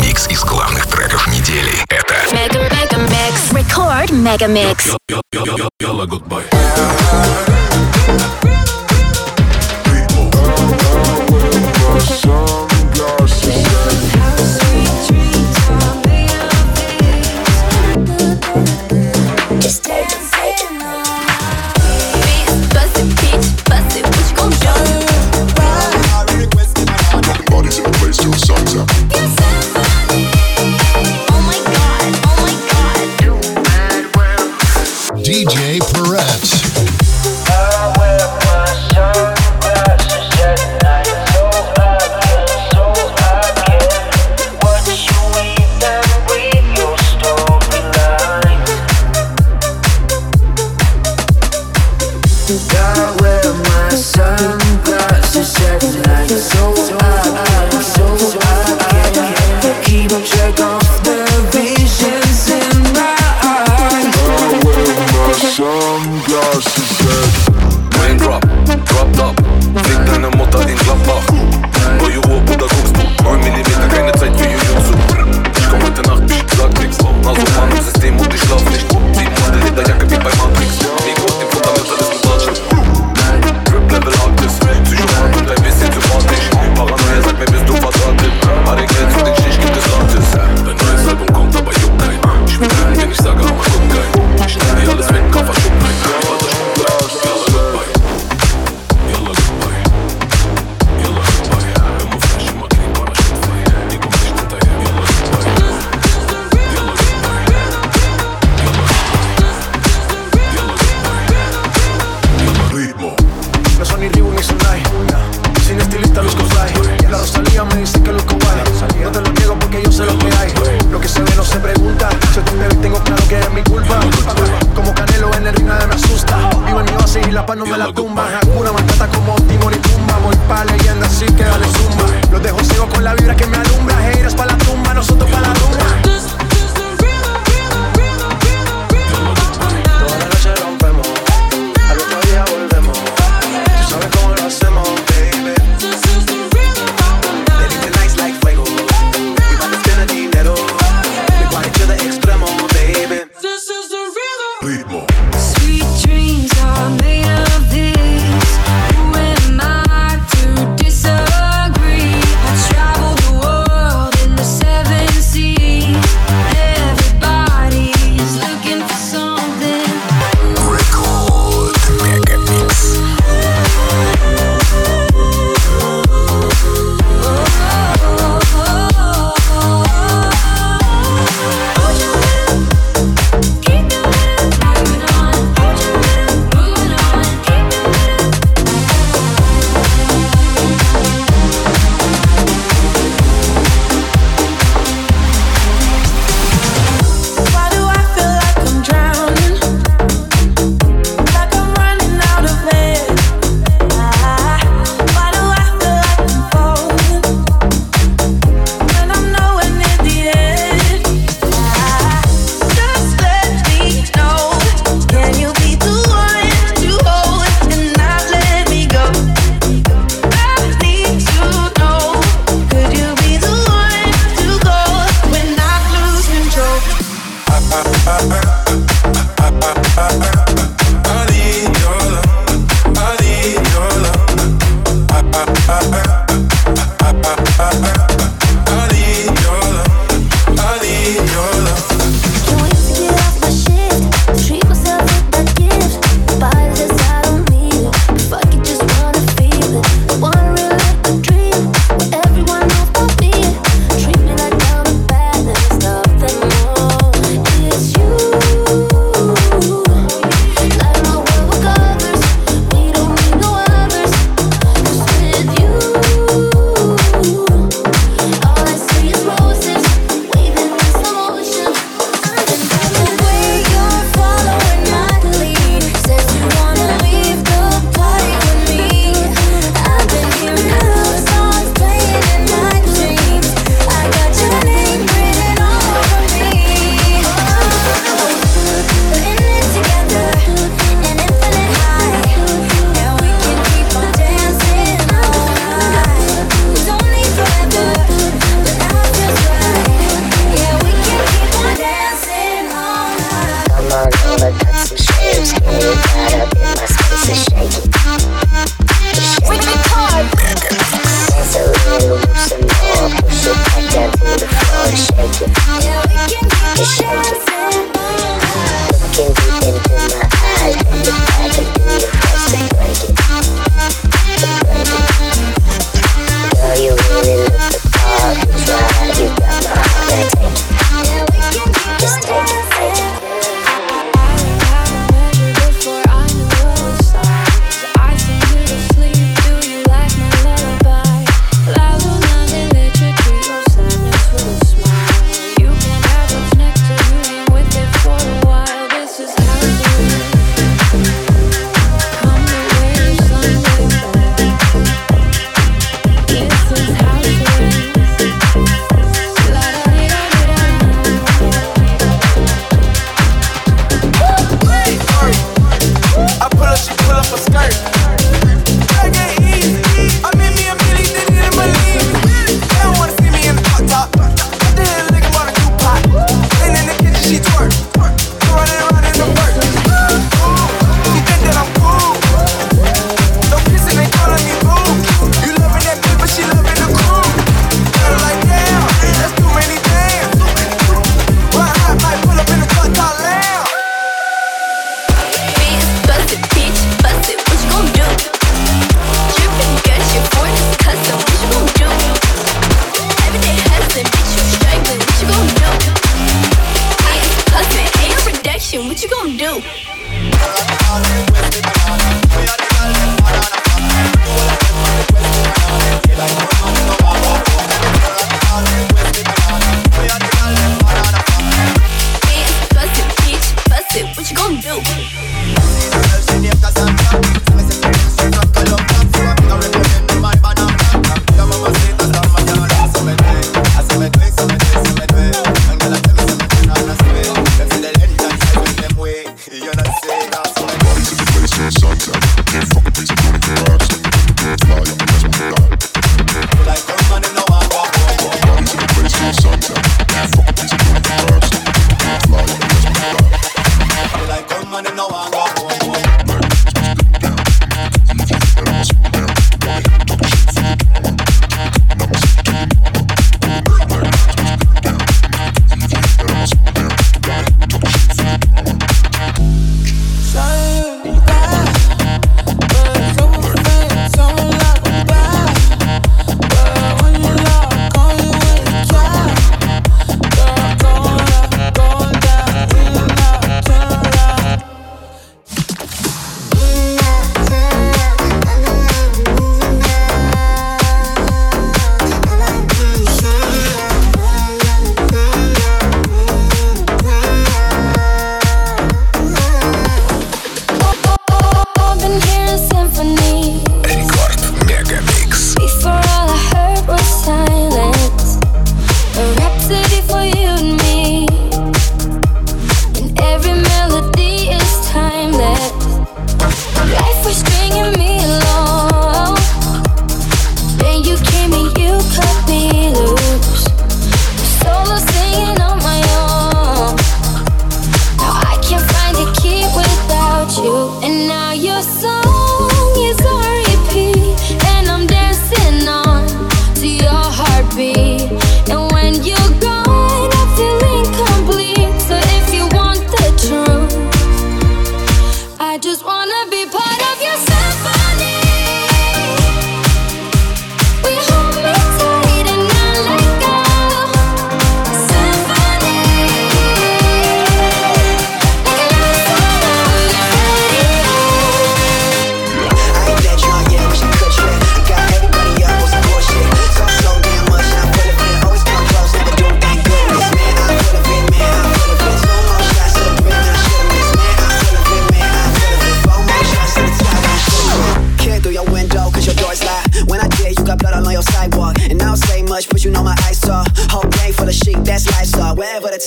Микс из главных треков недели — это Mega Mega Mix. Record Mega Mix. Yalla, goodbye. Song.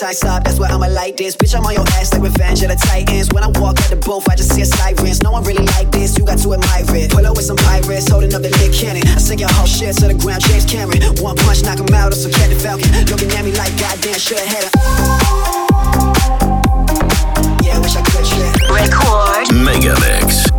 time stop, that's why I'ma light this. Bitch, I'm on your ass like Revenge of the Titans. When I walk at the booth, I just see a sirens. No one really like this, you got to admire it. Pull up with some pirates, holding up the big cannon. I sink your whole shit to the ground, James Cameron. One punch, knock him out, or some cat the falcon. Looking at me like goddamn, should've had a. Yeah, I wish I could shit. Record. Megamix.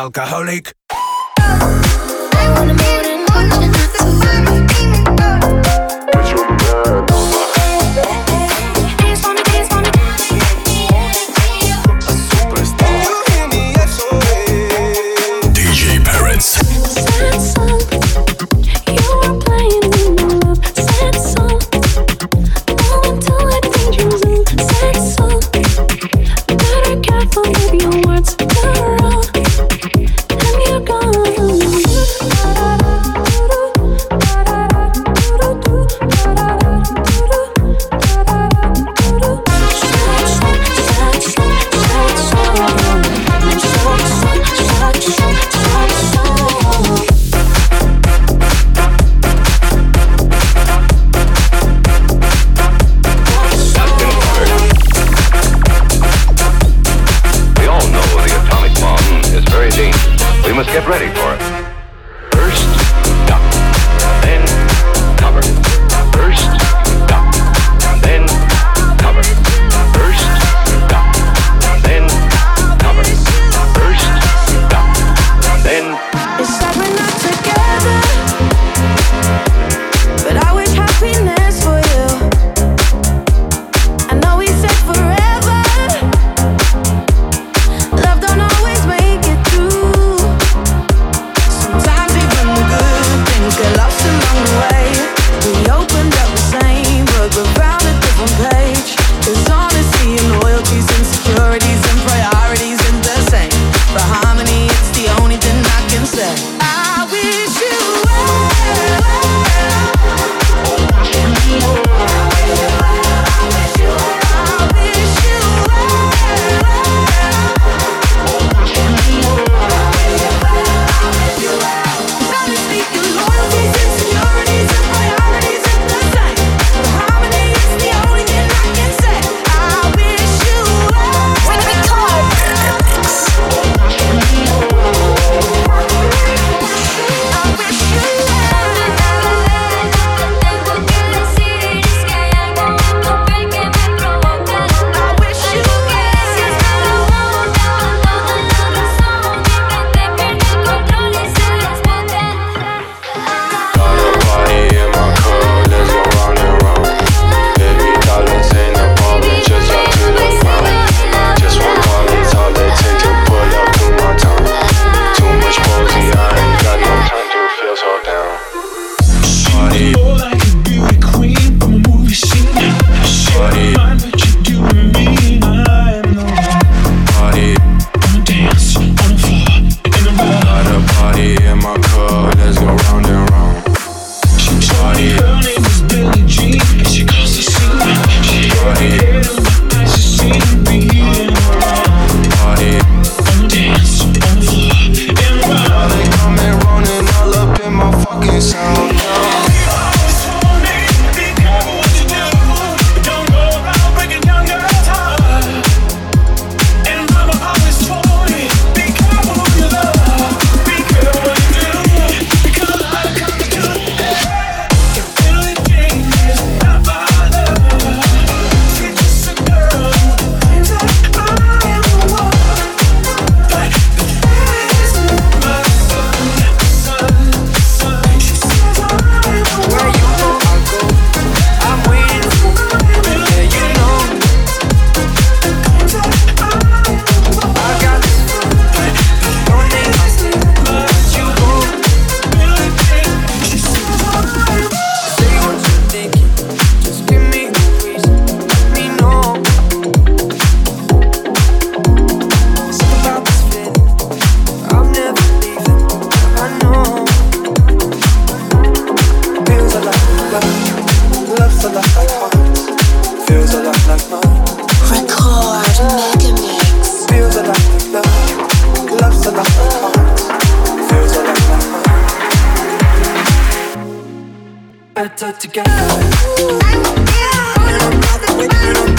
Alcoholic. Better together. I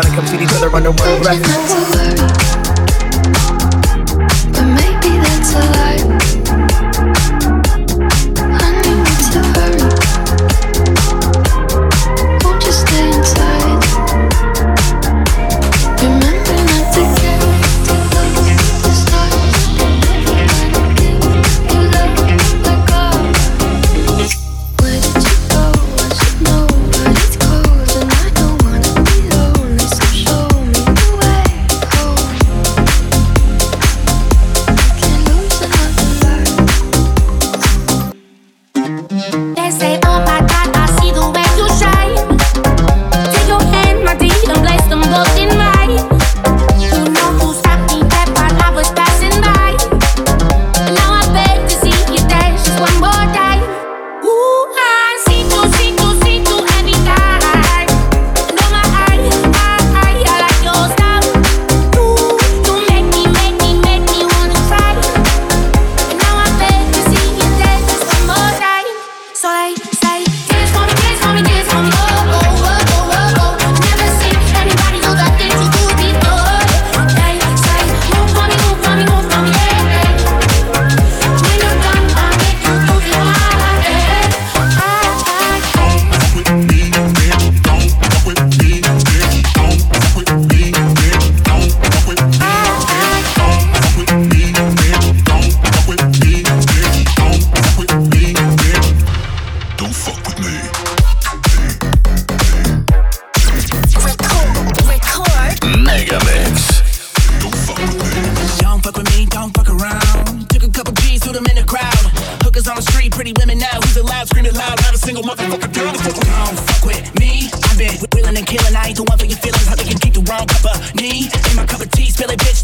trying to compete each other under one breath. knee. in my cup of tea, spill it, bitch.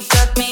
you got me